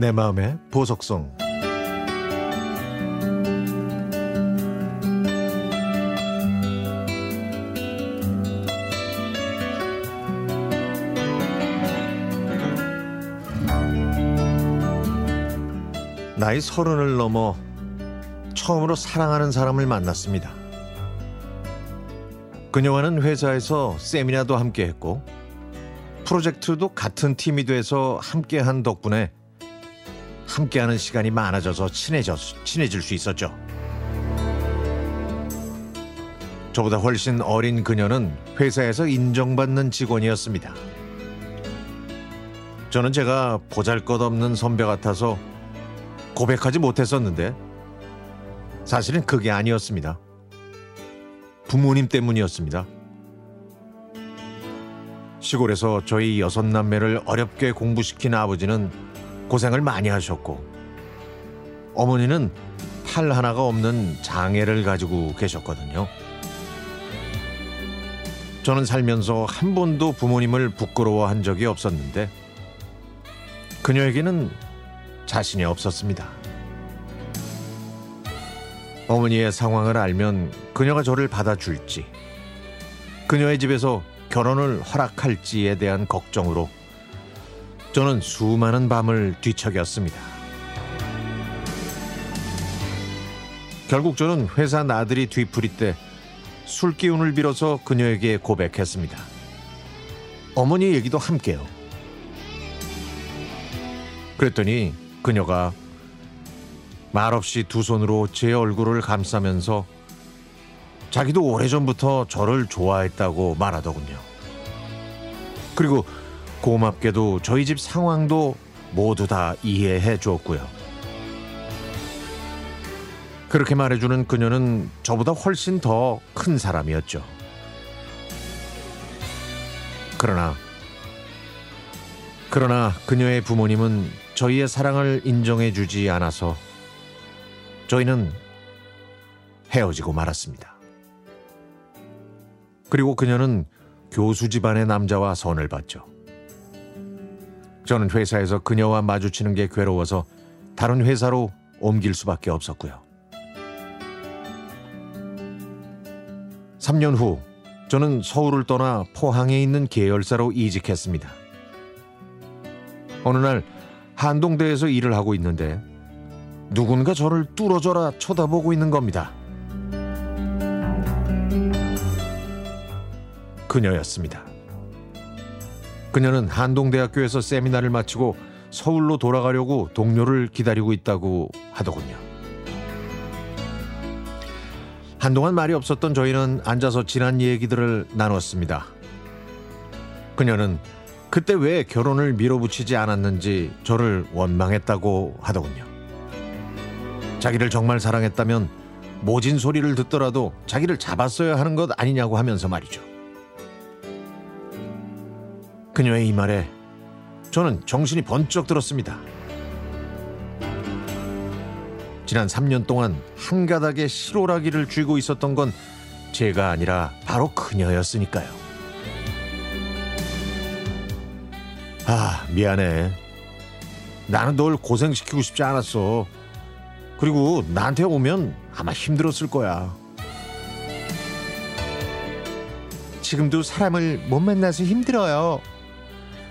내 마음의 보석성 나이 서른을 넘어 처음으로 사랑하는 사람을 만났습니다. 그녀와는 회사에서 세미나도 함께 했고 프로젝트도 같은 팀이 돼서 함께 한 덕분에 함께하는 시간이 많아져서 친해져, 친해질 수 있었죠. 저보다 훨씬 어린 그녀는 회사에서 인정받는 직원이었습니다. 저는 제가 보잘 것 없는 선배 같아서 고백하지 못했었는데 사실은 그게 아니었습니다. 부모님 때문이었습니다. 시골에서 저희 여섯 남매를 어렵게 공부시킨 아버지는 고생을 많이 하셨고 어머니는 팔 하나가 없는 장애를 가지고 계셨거든요. 저는 살면서 한 번도 부모님을 부끄러워한 적이 없었는데 그녀에게는 자신이 없었습니다. 어머니의 상황을 알면 그녀가 저를 받아줄지, 그녀의 집에서 결혼을 허락할지에 대한 걱정으로 저는 수많은 밤을 뒤척였습니다. 결국 저는 회사 나들이 뒤풀이 때 술 기운을 빌어서 그녀에게 고백했습니다. 어머니 얘기도 함께요. 그랬더니 그녀가 말없이 두 손으로 제 얼굴을 감싸면서 자기도 오래전부터 저를 좋아했다고 말하더군요. 그리고 고맙게도 저희 집 상황도 모두 다 이해해 주었고요. 그렇게 말해주는 그녀는 저보다 훨씬 더 큰 사람이었죠. 그러나, 그러나 그녀의 부모님은 저희의 사랑을 인정해 주지 않아서 저희는 헤어지고 말았습니다. 그리고 그녀는 교수 집안의 남자와 선을 봤죠. 저는 회사에서 그녀와 마주치는 게 괴로워서 다른 회사로 옮길 수밖에 없었고요. 3년 후 저는 서울을 떠나 포항에 있는 계열사로 이직했습니다. 어느 날 한동대에서 일을 하고 있는데 누군가 저를 뚫어져라 쳐다보고 있는 겁니다. 그녀였습니다. 그녀는 한동대학교에서 세미나를 마치고 서울로 돌아가려고 동료를 기다리고 있다고 하더군요. 한동안 말이 없었던 저희는 앉아서 지난 얘기들을 나눴습니다. 그녀는 그때 왜 결혼을 밀어붙이지 않았는지 저를 원망했다고 하더군요. 자기를 정말 사랑했다면 모진 소리를 듣더라도 자기를 잡았어야 하는 것 아니냐고 하면서 말이죠. 그녀의 이 말에 저는 정신이 번쩍 들었습니다. 지난 3년 동안 한 가닥에 실오라기를 쥐고 있었던 건 제가 아니라 바로 그녀였으니까요. 아, 미안해. 나는 널 고생시키고 싶지 않았어. 그리고 나한테 오면 아마 힘들었을 거야. 지금도 사람을 못 만나서 힘들어요.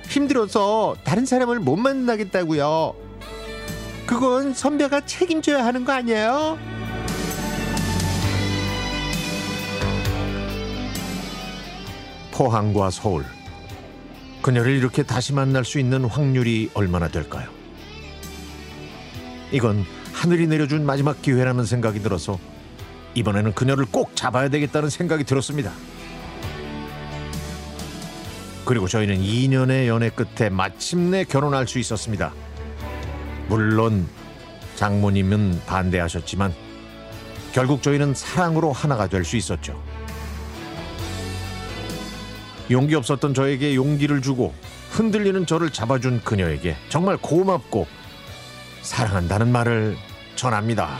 힘들어서 다른 사람을 못 만나겠다고요. 그건 선배가 책임져야 하는 거 아니에요? 포항과 서울. 그녀를 이렇게 다시 만날 수 있는 확률이 얼마나 될까요? 이건 하늘이 내려준 마지막 기회라는 생각이 들어서 이번에는 그녀를 꼭 잡아야 되겠다는 생각이 들었습니다. 그리고 저희는 2년의 연애 끝에 마침내 결혼할 수 있었습니다. 물론 장모님은 반대하셨지만 결국 저희는 사랑으로 하나가 될 수 있었죠. 용기 없었던 저에게 용기를 주고 흔들리는 저를 잡아준 그녀에게 정말 고맙고 사랑한다는 말을 전합니다.